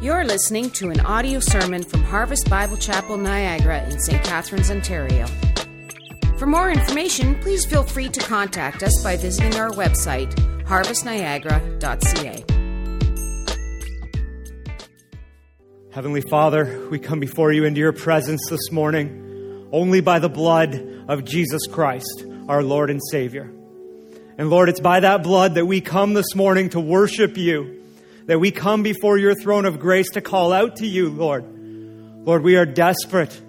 You're listening to an audio sermon from Harvest Bible Chapel Niagara in St. Catharines, Ontario. For more information, please feel free to contact us by visiting our website, harvestniagara.ca. Heavenly Father, we come before you into your presence this morning only by the blood of Jesus Christ, our Lord and Savior. And Lord, it's by that blood that we come this morning to worship you, that we come before your throne of grace to call out to you, Lord. Lord, we are desperate.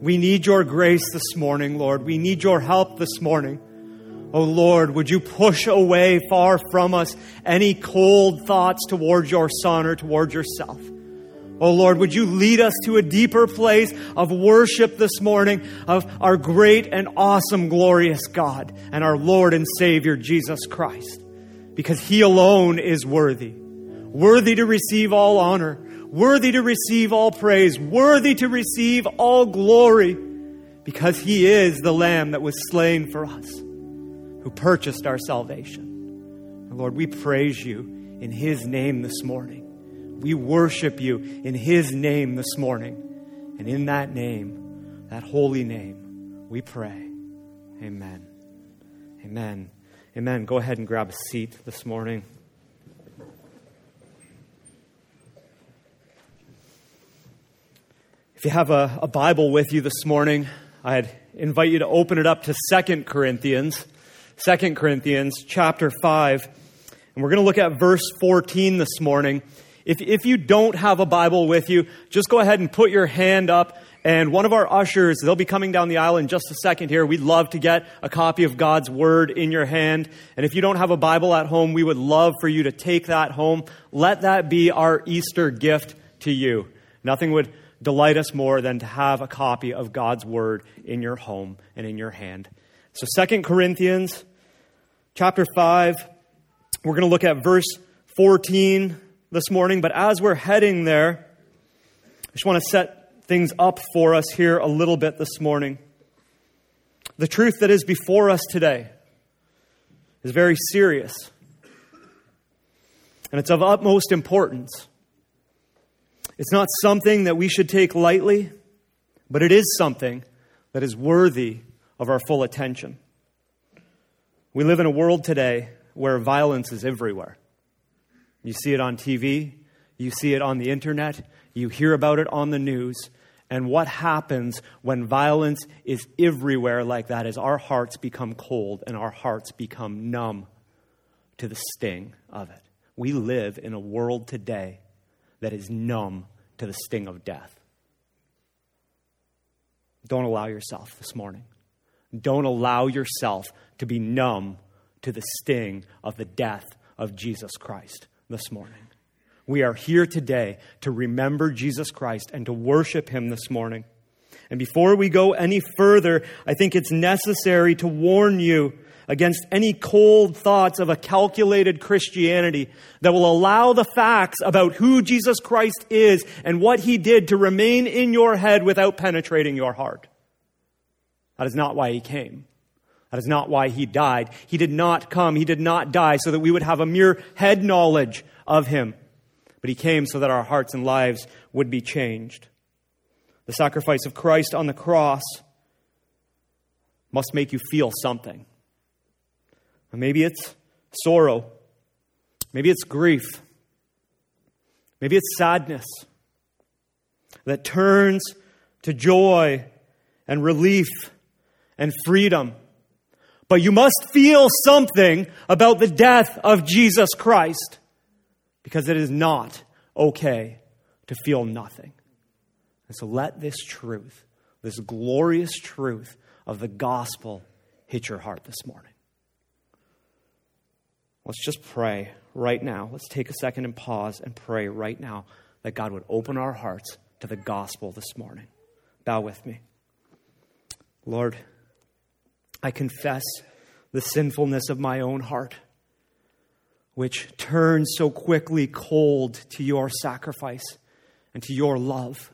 We need your grace this morning, Lord. We need your help this morning. Oh Lord, would you push away far from us any cold thoughts towards your Son or towards yourself? Oh Lord, would you lead us to a deeper place of worship this morning of our great and awesome, glorious God and our Lord and Savior, Jesus Christ? Because He alone is worthy. Worthy to receive all honor, worthy to receive all praise, worthy to receive all glory, because He is the Lamb that was slain for us, who purchased our salvation. And Lord, we praise you in His name this morning. We worship you in His name this morning. And in that name, that holy name, we pray. Amen. Amen. Amen. Go ahead and grab a seat this morning. You have a, a, Bible with you this morning, I'd invite you to open it up to Second Corinthians, Second Corinthians chapter 5. And we're going to look at verse 14 this morning. If, if you don't have a Bible with you, just go ahead and put your hand up. And one of our ushers, they'll be coming down the aisle in just a second here. We'd love to get a copy of God's Word in your hand. And if you don't have a Bible at home, we would love for you to take that home. Let that be our Easter gift to you. Nothing would delight us more than to have a copy of God's Word in your home and in your hand. So, Second Corinthians chapter 5, we're going to look at verse 14 this morning, but as we're heading there, I just want to set things up for us here a little bit this morning. The truth that is before us today is very serious, and it's of utmost importance. It's not something that we should take lightly, but it is something that is worthy of our full attention. We live in a world today where violence is everywhere. You see it on TV, you see it on the internet, you hear about it on the news. And what happens when violence is everywhere like that is our hearts become cold and our hearts become numb to the sting of it. We live in a world today that is numb to the sting of death. Don't allow yourself this morning. Don't allow yourself to be numb to the sting of the death of Jesus Christ this morning. We are here today to remember Jesus Christ and to worship Him this morning. And before we go any further, I think it's necessary to warn you against any cold thoughts of a calculated Christianity that will allow the facts about who Jesus Christ is and what He did to remain in your head without penetrating your heart. That is not why He came. That is not why he died. He did not come, he did not die so that we would have a mere head knowledge of him. But he came so that our hearts and lives would be changed. The sacrifice of Christ on the cross must make you feel something. Maybe it's sorrow. Maybe it's grief. Maybe it's sadness that turns to joy and relief and freedom but you must feel something about the death of Jesus Christ because it is not okay to feel nothing. And so let this truth, this glorious truth of the gospel, hit your heart this morning. Let's just pray right now. Let's take a second and pause and pray right now that God would open our hearts to the gospel this morning. Bow with me. Lord, I confess the sinfulness of my own heart, which turns so quickly cold to your sacrifice and to your love.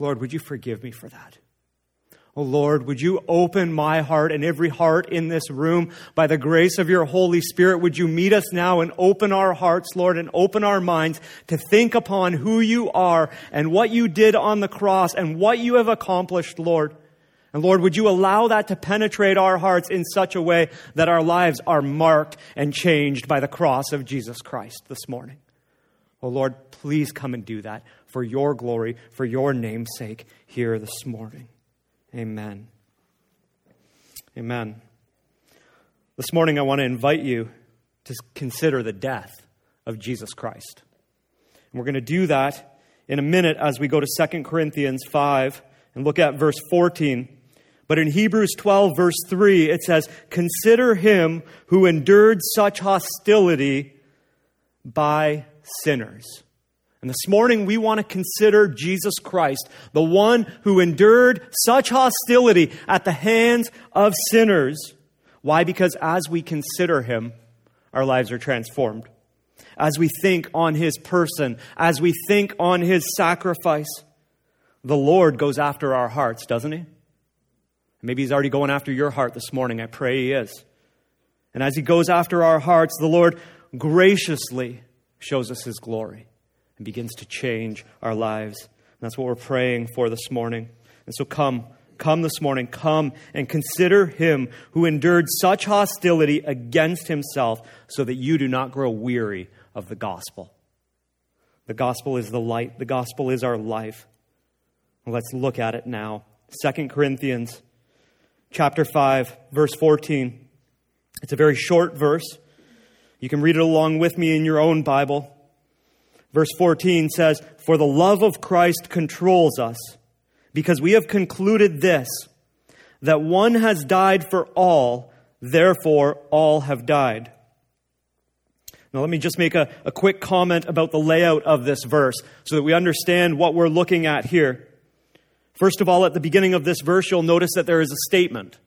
Lord, would you forgive me for that? Oh Lord, would you open my heart and every heart in this room by the grace of your Holy Spirit? Would you meet us now and open our hearts, Lord, and open our minds to think upon who you are and what you did on the cross and what you have accomplished, Lord. And Lord, would you allow that to penetrate our hearts in such a way that our lives are marked and changed by the cross of Jesus Christ this morning? Oh Lord, please come and do that for your glory, for your name's sake here this morning. Amen. Amen. This morning, I want to invite you to consider the death of Jesus Christ. And we're going to do that in a minute as we go to 2 Corinthians 5 and look at verse 14. But in Hebrews 12, verse 3, it says, Consider him who endured such hostility by sinners. And this morning we want to consider Jesus Christ, the one who endured such hostility at the hands of sinners. Why? Because as we consider him, our lives are transformed. As we think on his person, as we think on his sacrifice, the Lord goes after our hearts, doesn't he? Maybe he's already going after your heart this morning. I pray he is. And as he goes after our hearts, the Lord graciously shows us his glory and begins to change our lives. And that's what we're praying for this morning. And so come, come this morning, come and consider him who endured such hostility against himself so that you do not grow weary of the gospel. The gospel is the light, the gospel is our life. Let's look at it now. 2 Corinthians chapter 5 verse 14. It's a very short verse. You can read it along with me in your own Bible. Verse 14 says, For the love of Christ controls us, because we have concluded this, that one has died for all, therefore all have died. Now, let me just make a, a quick comment about the layout of this verse so that we understand what we're looking at here. First of all, at the beginning of this verse, you'll notice that there is a statement.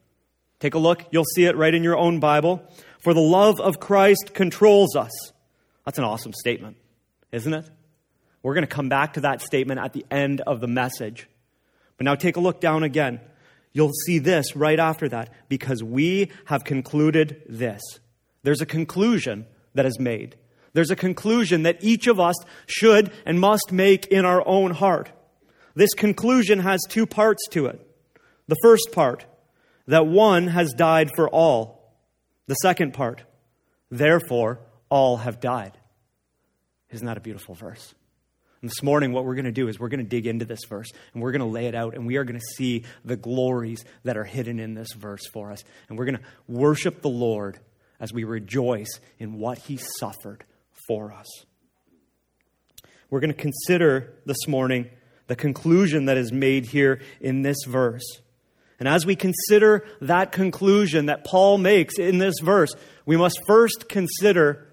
Take a look, you'll see it right in your own Bible. For the love of Christ controls us. That's an awesome statement isn't it? We're going to come back to that statement at the end of the message. But now take a look down again. You'll see this right after that because we have concluded this. There's a conclusion that is made. There's a conclusion that each of us should and must make in our own heart. This conclusion has two parts to it. The first part, that one has died for all. The second part, therefore, all have died. Isn't that a beautiful verse? And this morning, what we're going to do is we're going to dig into this verse and we're going to lay it out and we are going to see the glories that are hidden in this verse for us. And we're going to worship the Lord as we rejoice in what he suffered for us. We're going to consider this morning the conclusion that is made here in this verse. And as we consider that conclusion that Paul makes in this verse, we must first consider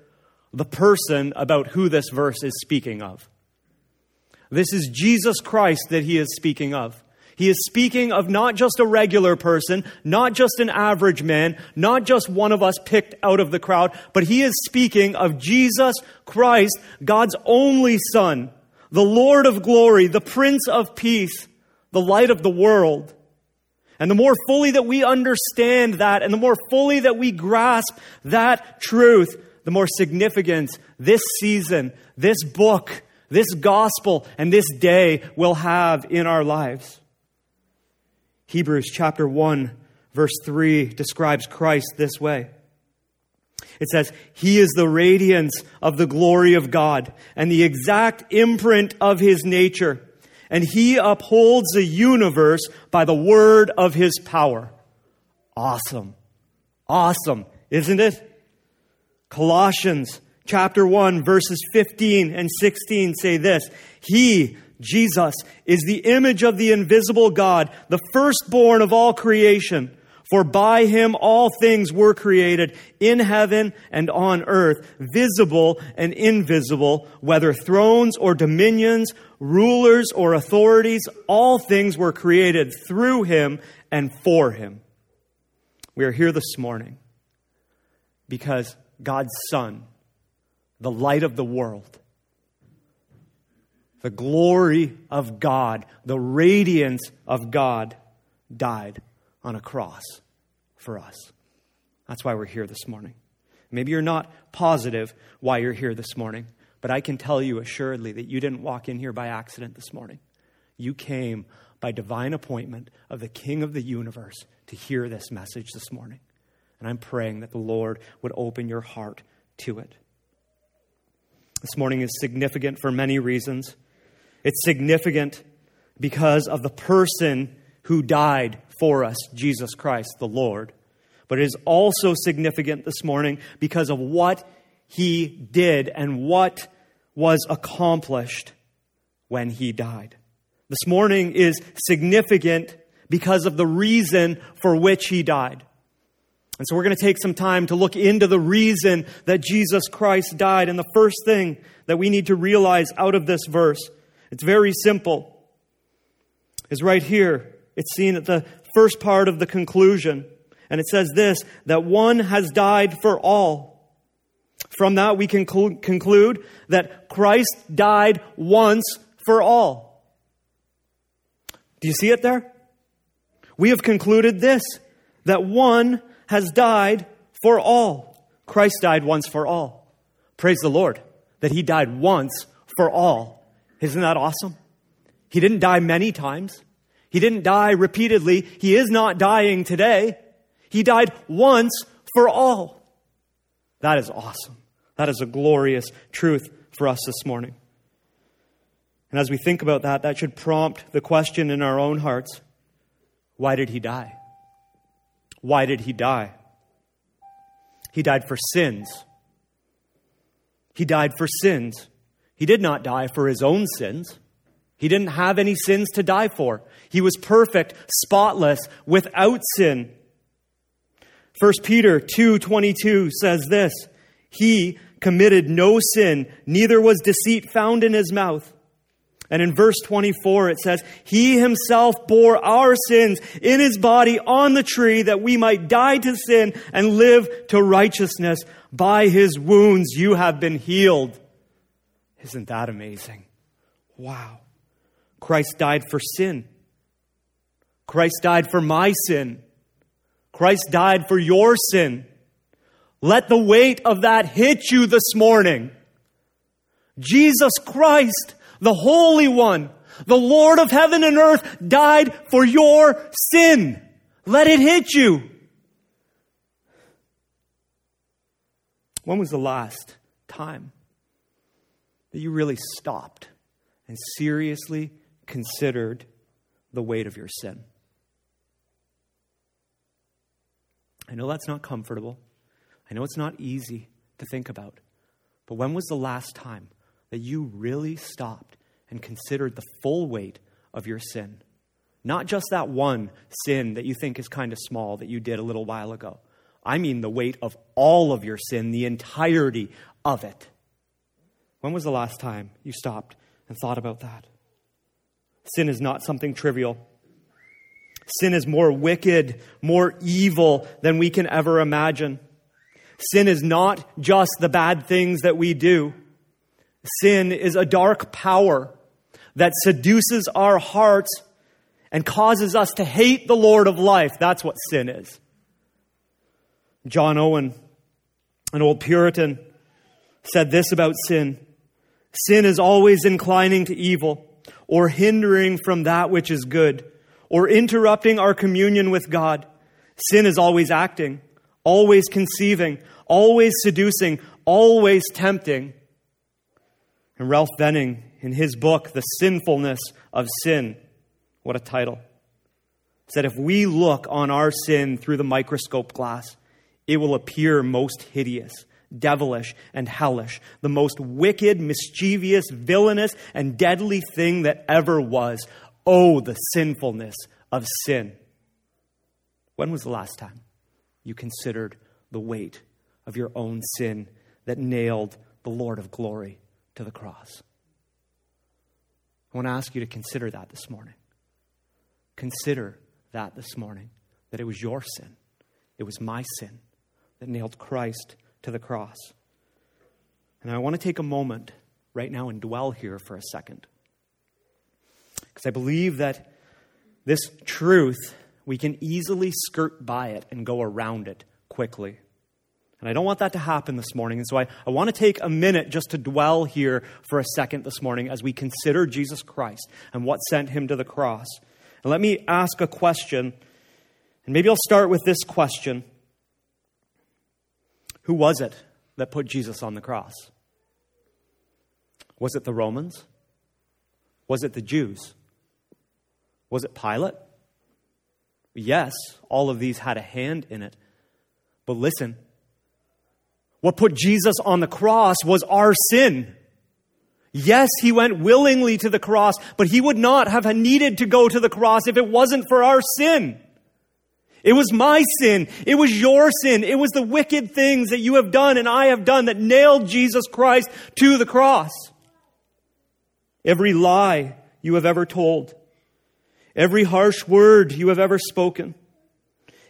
the person about who this verse is speaking of. This is Jesus Christ that he is speaking of. He is speaking of not just a regular person, not just an average man, not just one of us picked out of the crowd, but he is speaking of Jesus Christ, God's only Son, the Lord of glory, the Prince of peace, the light of the world. And the more fully that we understand that, and the more fully that we grasp that truth, the more significance this season, this book, this gospel, and this day will have in our lives. Hebrews chapter 1, verse 3 describes Christ this way. It says, He is the radiance of the glory of God and the exact imprint of His nature, and He upholds the universe by the word of His power. Awesome. Awesome, isn't it? Colossians chapter 1 verses 15 and 16 say this. He, Jesus, is the image of the invisible God, the firstborn of all creation. For by him all things were created in heaven and on earth, visible and invisible, whether thrones or dominions, rulers or authorities, all things were created through him and for him. We are here this morning because God's Son, the light of the world, the glory of God, the radiance of God, died on a cross for us. That's why we're here this morning. Maybe you're not positive why you're here this morning, but I can tell you assuredly that you didn't walk in here by accident this morning. You came by divine appointment of the King of the universe to hear this message this morning. And I'm praying that the Lord would open your heart to it. This morning is significant for many reasons. It's significant because of the person who died for us, Jesus Christ, the Lord. But it is also significant this morning because of what he did and what was accomplished when he died. This morning is significant because of the reason for which he died. And so we're going to take some time to look into the reason that Jesus Christ died. And the first thing that we need to realize out of this verse, it's very simple, is right here. It's seen at the first part of the conclusion. And it says this that one has died for all. From that, we can conclude that Christ died once for all. Do you see it there? We have concluded this that one has died for all. Christ died once for all. Praise the Lord that he died once for all. Isn't that awesome? He didn't die many times. He didn't die repeatedly. He is not dying today. He died once for all. That is awesome. That is a glorious truth for us this morning. And as we think about that, that should prompt the question in our own hearts why did he die? Why did he die? He died for sins. He died for sins. He did not die for his own sins. He didn't have any sins to die for. He was perfect, spotless, without sin. 1 Peter 2:22 says this, he committed no sin, neither was deceit found in his mouth. And in verse 24, it says, He himself bore our sins in his body on the tree that we might die to sin and live to righteousness. By his wounds you have been healed. Isn't that amazing? Wow. Christ died for sin. Christ died for my sin. Christ died for your sin. Let the weight of that hit you this morning. Jesus Christ the Holy One, the Lord of heaven and earth, died for your sin. Let it hit you. When was the last time that you really stopped and seriously considered the weight of your sin? I know that's not comfortable. I know it's not easy to think about. But when was the last time that you really stopped and considered the full weight of your sin. Not just that one sin that you think is kind of small that you did a little while ago. I mean the weight of all of your sin, the entirety of it. When was the last time you stopped and thought about that? Sin is not something trivial. Sin is more wicked, more evil than we can ever imagine. Sin is not just the bad things that we do. Sin is a dark power that seduces our hearts and causes us to hate the Lord of life. That's what sin is. John Owen, an old Puritan, said this about sin Sin is always inclining to evil, or hindering from that which is good, or interrupting our communion with God. Sin is always acting, always conceiving, always seducing, always tempting. And Ralph Venning, in his book, The Sinfulness of Sin, what a title, said if we look on our sin through the microscope glass, it will appear most hideous, devilish, and hellish, the most wicked, mischievous, villainous, and deadly thing that ever was. Oh, the sinfulness of sin. When was the last time you considered the weight of your own sin that nailed the Lord of glory to the cross. I want to ask you to consider that this morning. Consider that this morning that it was your sin, it was my sin that nailed Christ to the cross. And I want to take a moment right now and dwell here for a second. Because I believe that this truth we can easily skirt by it and go around it quickly. And I don't want that to happen this morning. And so I, I want to take a minute just to dwell here for a second this morning as we consider Jesus Christ and what sent him to the cross. And let me ask a question. And maybe I'll start with this question Who was it that put Jesus on the cross? Was it the Romans? Was it the Jews? Was it Pilate? Yes, all of these had a hand in it. But listen, what put Jesus on the cross was our sin. Yes, he went willingly to the cross, but he would not have needed to go to the cross if it wasn't for our sin. It was my sin. It was your sin. It was the wicked things that you have done and I have done that nailed Jesus Christ to the cross. Every lie you have ever told, every harsh word you have ever spoken,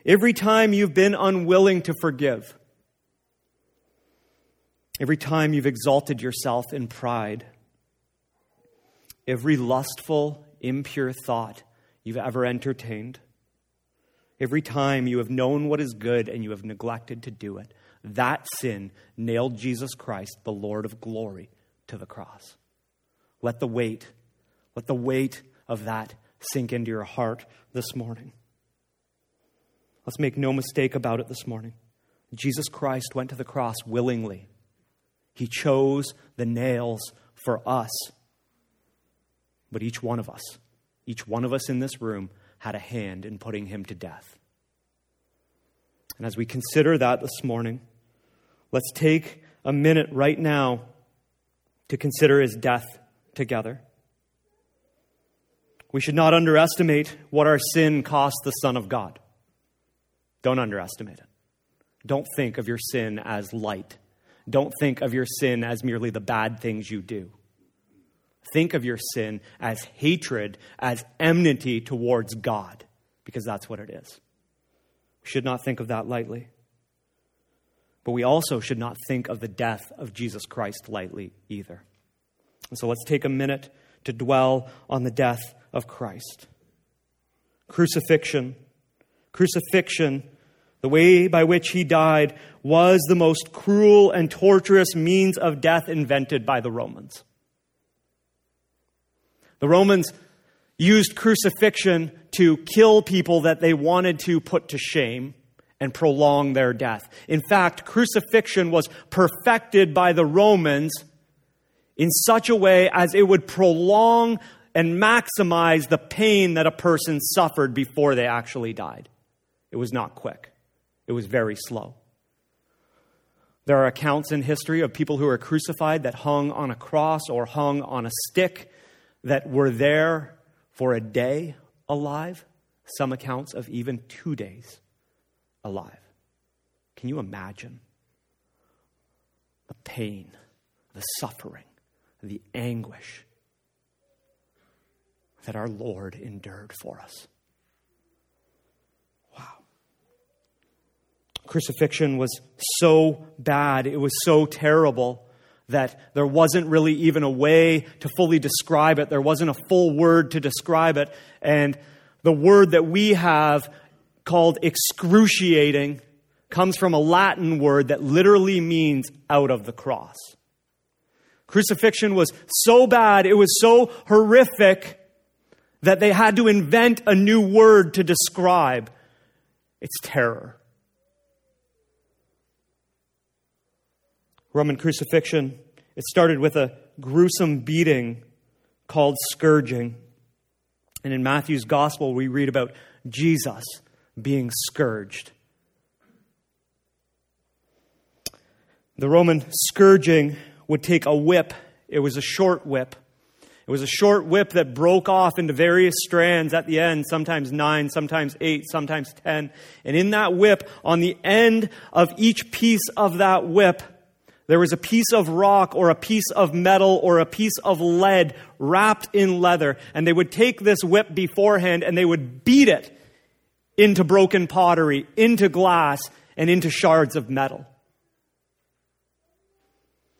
every time you've been unwilling to forgive, every time you've exalted yourself in pride, every lustful, impure thought you've ever entertained, every time you have known what is good and you have neglected to do it, that sin nailed Jesus Christ, the Lord of glory, to the cross. Let the weight, let the weight of that sink into your heart this morning. Let's make no mistake about it this morning. Jesus Christ went to the cross willingly. He chose the nails for us. But each one of us, each one of us in this room, had a hand in putting him to death. And as we consider that this morning, let's take a minute right now to consider his death together. We should not underestimate what our sin cost the Son of God. Don't underestimate it. Don't think of your sin as light. Don't think of your sin as merely the bad things you do. Think of your sin as hatred, as enmity towards God, because that's what it is. We should not think of that lightly. But we also should not think of the death of Jesus Christ lightly either. And so let's take a minute to dwell on the death of Christ. Crucifixion. Crucifixion, the way by which he died, was the most cruel and torturous means of death invented by the Romans. The Romans used crucifixion to kill people that they wanted to put to shame and prolong their death. In fact, crucifixion was perfected by the Romans in such a way as it would prolong and maximize the pain that a person suffered before they actually died. It was not quick, it was very slow. There are accounts in history of people who were crucified that hung on a cross or hung on a stick that were there for a day alive, some accounts of even two days alive. Can you imagine the pain, the suffering? the anguish that our Lord endured for us. Crucifixion was so bad, it was so terrible that there wasn't really even a way to fully describe it. There wasn't a full word to describe it. And the word that we have called excruciating comes from a Latin word that literally means out of the cross. Crucifixion was so bad, it was so horrific that they had to invent a new word to describe its terror. Roman crucifixion, it started with a gruesome beating called scourging. And in Matthew's gospel, we read about Jesus being scourged. The Roman scourging would take a whip. It was a short whip. It was a short whip that broke off into various strands at the end, sometimes nine, sometimes eight, sometimes ten. And in that whip, on the end of each piece of that whip, there was a piece of rock or a piece of metal or a piece of lead wrapped in leather. And they would take this whip beforehand and they would beat it into broken pottery, into glass, and into shards of metal.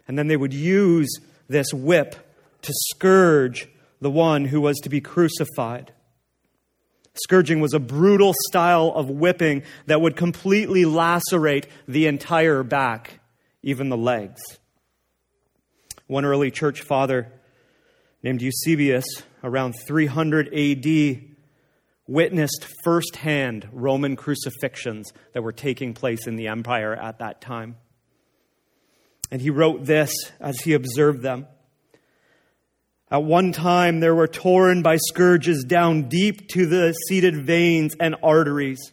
And then they would use this whip to scourge the one who was to be crucified. Scourging was a brutal style of whipping that would completely lacerate the entire back, even the legs. One early church father named Eusebius, around 300 AD, witnessed firsthand Roman crucifixions that were taking place in the empire at that time. And he wrote this as he observed them. At one time, there were torn by scourges down deep to the seated veins and arteries,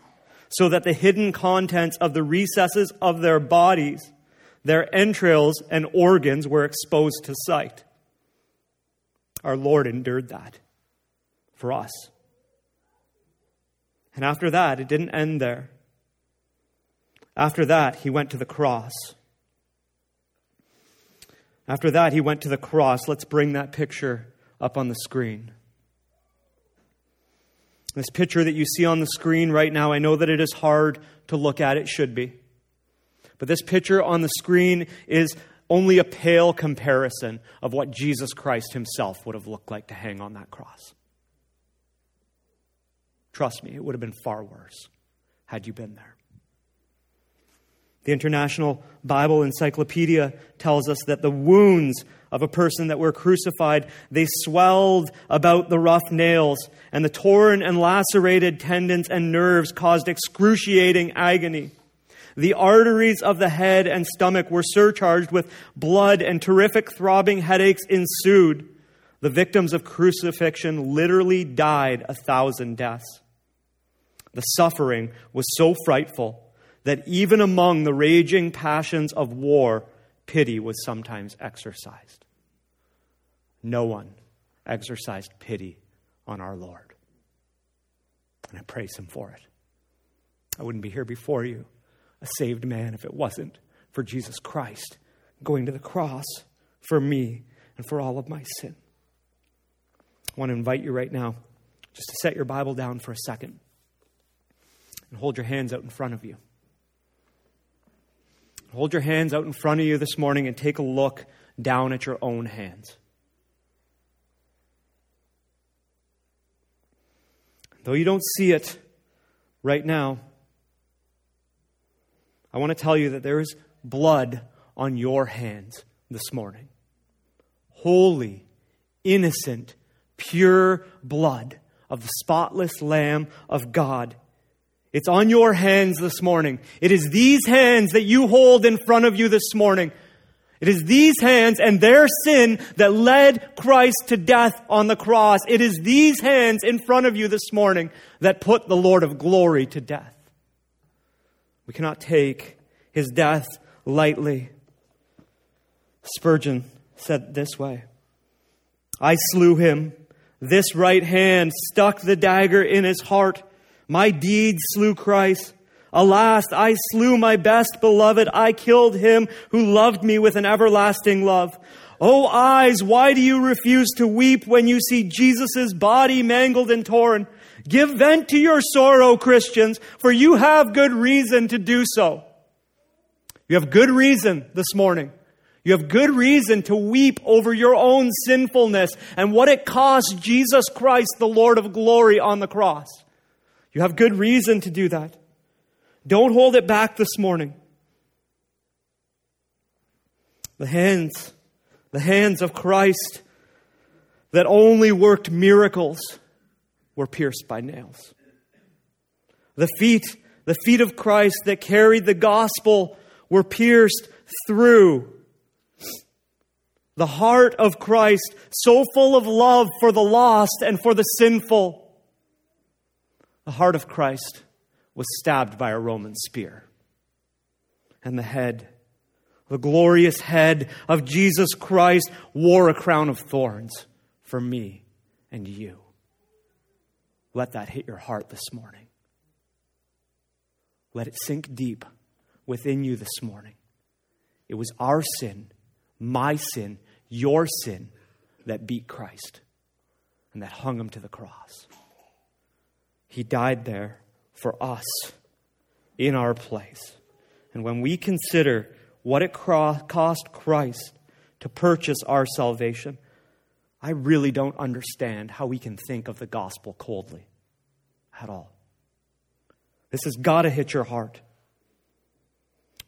so that the hidden contents of the recesses of their bodies, their entrails and organs were exposed to sight. Our Lord endured that for us. And after that, it didn't end there. After that, he went to the cross. After that, he went to the cross. Let's bring that picture up on the screen. This picture that you see on the screen right now, I know that it is hard to look at, it should be. But this picture on the screen is only a pale comparison of what Jesus Christ himself would have looked like to hang on that cross. Trust me, it would have been far worse had you been there. The International Bible Encyclopedia tells us that the wounds of a person that were crucified, they swelled about the rough nails, and the torn and lacerated tendons and nerves caused excruciating agony. The arteries of the head and stomach were surcharged with blood, and terrific throbbing headaches ensued. The victims of crucifixion literally died a thousand deaths. The suffering was so frightful that even among the raging passions of war, pity was sometimes exercised. No one exercised pity on our Lord. And I praise Him for it. I wouldn't be here before you, a saved man, if it wasn't for Jesus Christ going to the cross for me and for all of my sin. I want to invite you right now just to set your Bible down for a second and hold your hands out in front of you. Hold your hands out in front of you this morning and take a look down at your own hands. Though you don't see it right now, I want to tell you that there is blood on your hands this morning. Holy, innocent, pure blood of the spotless Lamb of God it's on your hands this morning. It is these hands that you hold in front of you this morning. It is these hands and their sin that led Christ to death on the cross. It is these hands in front of you this morning that put the Lord of glory to death. We cannot take his death lightly. Spurgeon said this way I slew him. This right hand stuck the dagger in his heart. My deeds slew Christ. Alas, I slew my best beloved. I killed him who loved me with an everlasting love. Oh eyes, why do you refuse to weep when you see Jesus' body mangled and torn? Give vent to your sorrow, Christians, for you have good reason to do so. You have good reason this morning. You have good reason to weep over your own sinfulness and what it cost Jesus Christ, the Lord of glory, on the cross. You have good reason to do that. Don't hold it back this morning. The hands, the hands of Christ that only worked miracles were pierced by nails. The feet, the feet of Christ that carried the gospel were pierced through. The heart of Christ, so full of love for the lost and for the sinful, the heart of Christ was stabbed by a Roman spear. And the head, the glorious head of Jesus Christ, wore a crown of thorns for me and you. Let that hit your heart this morning. Let it sink deep within you this morning. It was our sin, my sin, your sin that beat Christ and that hung him to the cross. He died there for us in our place. And when we consider what it cost Christ to purchase our salvation, I really don't understand how we can think of the gospel coldly. at all. This has got to hit your heart.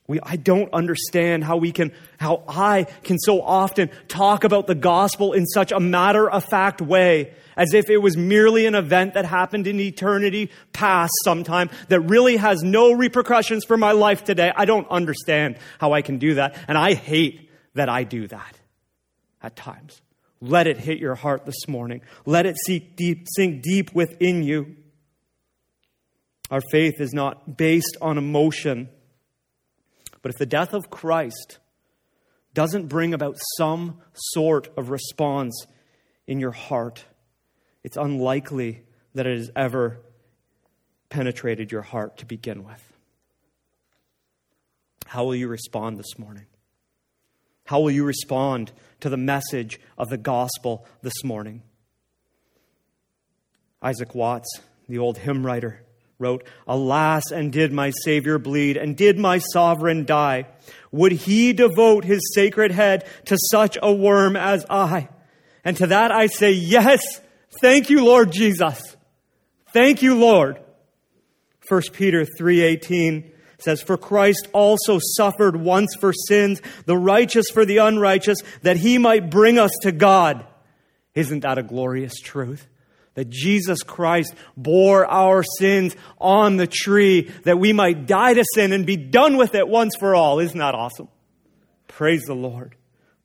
We, I don't understand how we can, how I can so often talk about the gospel in such a matter of fact way, as if it was merely an event that happened in eternity past sometime that really has no repercussions for my life today. I don't understand how I can do that. And I hate that I do that at times. Let it hit your heart this morning. Let it sink deep, sink deep within you. Our faith is not based on emotion but if the death of Christ doesn't bring about some sort of response in your heart, it's unlikely that it has ever penetrated your heart to begin with. How will you respond this morning? How will you respond to the message of the gospel this morning? Isaac Watts, the old hymn writer, wrote, Alas, and did my Savior bleed, and did my sovereign die? Would he devote his sacred head to such a worm as I? And to that I say, Yes, thank you, Lord Jesus. Thank you, Lord. 1 Peter 3:18 says for Christ also suffered once for sins the righteous for the unrighteous that he might bring us to God. Isn't that a glorious truth? that Jesus Christ bore our sins on the tree that we might die to sin and be done with it once for all. Isn't that awesome? Praise the Lord.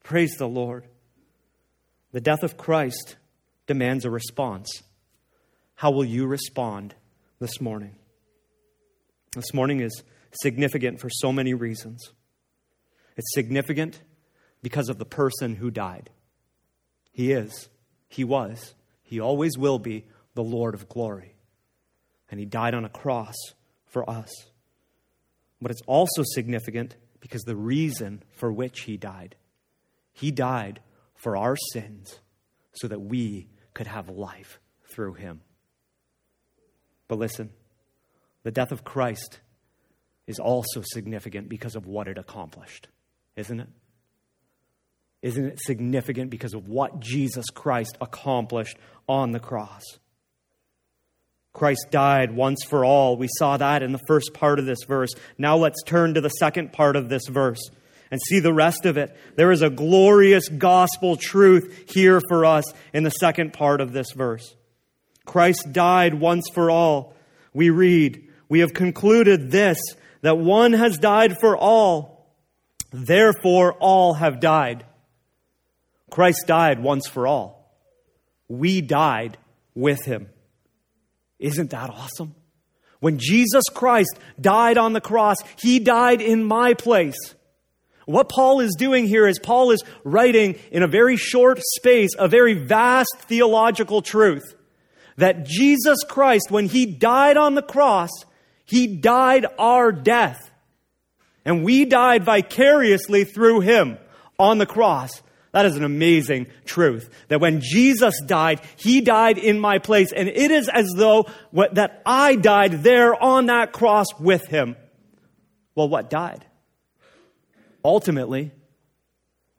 Praise the Lord. The death of Christ demands a response. How will you respond this morning? This morning is significant for so many reasons. It's significant because of the person who died. He is, he was, he always will be the Lord of glory. And He died on a cross for us. But it's also significant because the reason for which He died. He died for our sins so that we could have life through Him. But listen, the death of Christ is also significant because of what it accomplished, isn't it? Isn't it significant because of what Jesus Christ accomplished on the cross? Christ died once for all. We saw that in the first part of this verse. Now let's turn to the second part of this verse and see the rest of it. There is a glorious gospel truth here for us in the second part of this verse. Christ died once for all. We read, We have concluded this, that one has died for all. Therefore, all have died. Christ died once for all. We died with him. Isn't that awesome? When Jesus Christ died on the cross, he died in my place. What Paul is doing here is Paul is writing in a very short space a very vast theological truth that Jesus Christ, when he died on the cross, he died our death. And we died vicariously through him on the cross. That is an amazing truth. That when Jesus died, He died in my place. And it is as though what, that I died there on that cross with Him. Well, what died? Ultimately,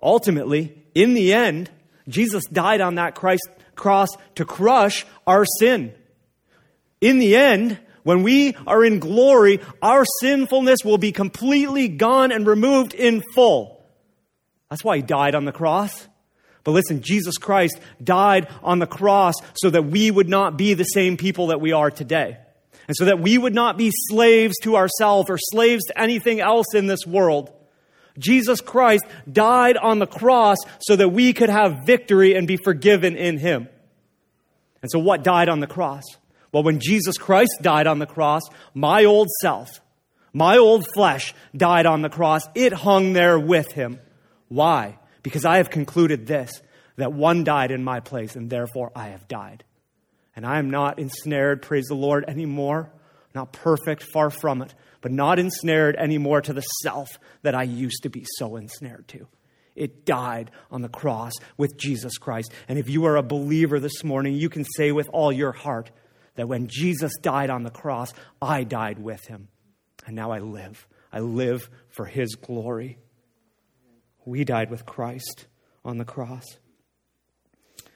ultimately, in the end, Jesus died on that Christ cross to crush our sin. In the end, when we are in glory, our sinfulness will be completely gone and removed in full. That's why he died on the cross. But listen, Jesus Christ died on the cross so that we would not be the same people that we are today. And so that we would not be slaves to ourselves or slaves to anything else in this world. Jesus Christ died on the cross so that we could have victory and be forgiven in Him. And so, what died on the cross? Well, when Jesus Christ died on the cross, my old self, my old flesh died on the cross. It hung there with Him. Why? Because I have concluded this that one died in my place, and therefore I have died. And I am not ensnared, praise the Lord, anymore. Not perfect, far from it, but not ensnared anymore to the self that I used to be so ensnared to. It died on the cross with Jesus Christ. And if you are a believer this morning, you can say with all your heart that when Jesus died on the cross, I died with him. And now I live. I live for his glory. We died with Christ on the cross.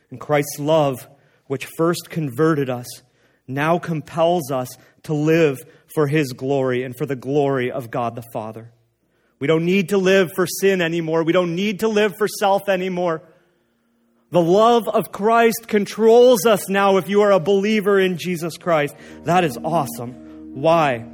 And Christ's love, which first converted us, now compels us to live for His glory and for the glory of God the Father. We don't need to live for sin anymore. We don't need to live for self anymore. The love of Christ controls us now if you are a believer in Jesus Christ. That is awesome. Why?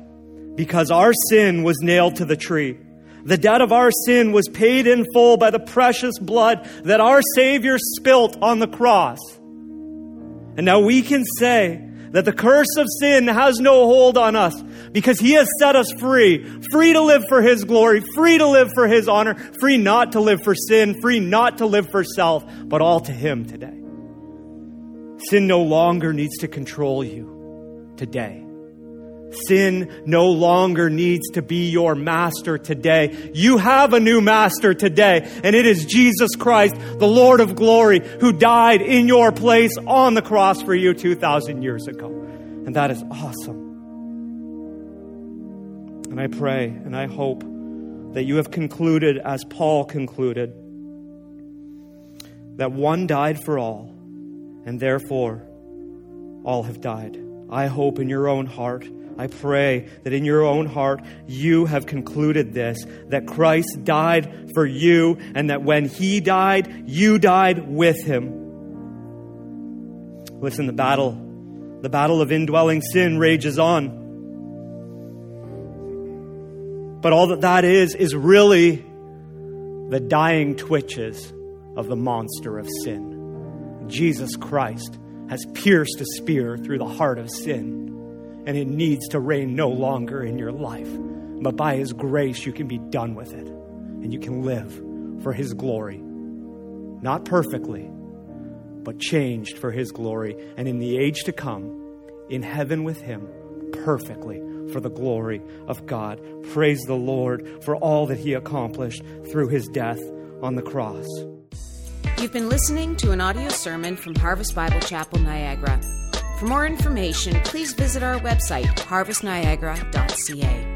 Because our sin was nailed to the tree. The debt of our sin was paid in full by the precious blood that our Savior spilt on the cross. And now we can say that the curse of sin has no hold on us because He has set us free, free to live for His glory, free to live for His honor, free not to live for sin, free not to live for self, but all to Him today. Sin no longer needs to control you today. Sin no longer needs to be your master today. You have a new master today, and it is Jesus Christ, the Lord of glory, who died in your place on the cross for you 2,000 years ago. And that is awesome. And I pray and I hope that you have concluded, as Paul concluded, that one died for all, and therefore all have died. I hope in your own heart I pray that in your own heart you have concluded this that Christ died for you, and that when he died, you died with him. Listen, the battle, the battle of indwelling sin rages on. But all that that is, is really the dying twitches of the monster of sin. Jesus Christ has pierced a spear through the heart of sin and it needs to reign no longer in your life. But by His grace, you can be done with it and you can live for His glory. Not perfectly, but changed for His glory. And in the age to come, in heaven with Him, perfectly for the glory of God. Praise the Lord for all that He accomplished through His death on the cross. You've been listening to an audio sermon from Harvest Bible Chapel, Niagara. For more information, please visit our website, harvestniagara.ca.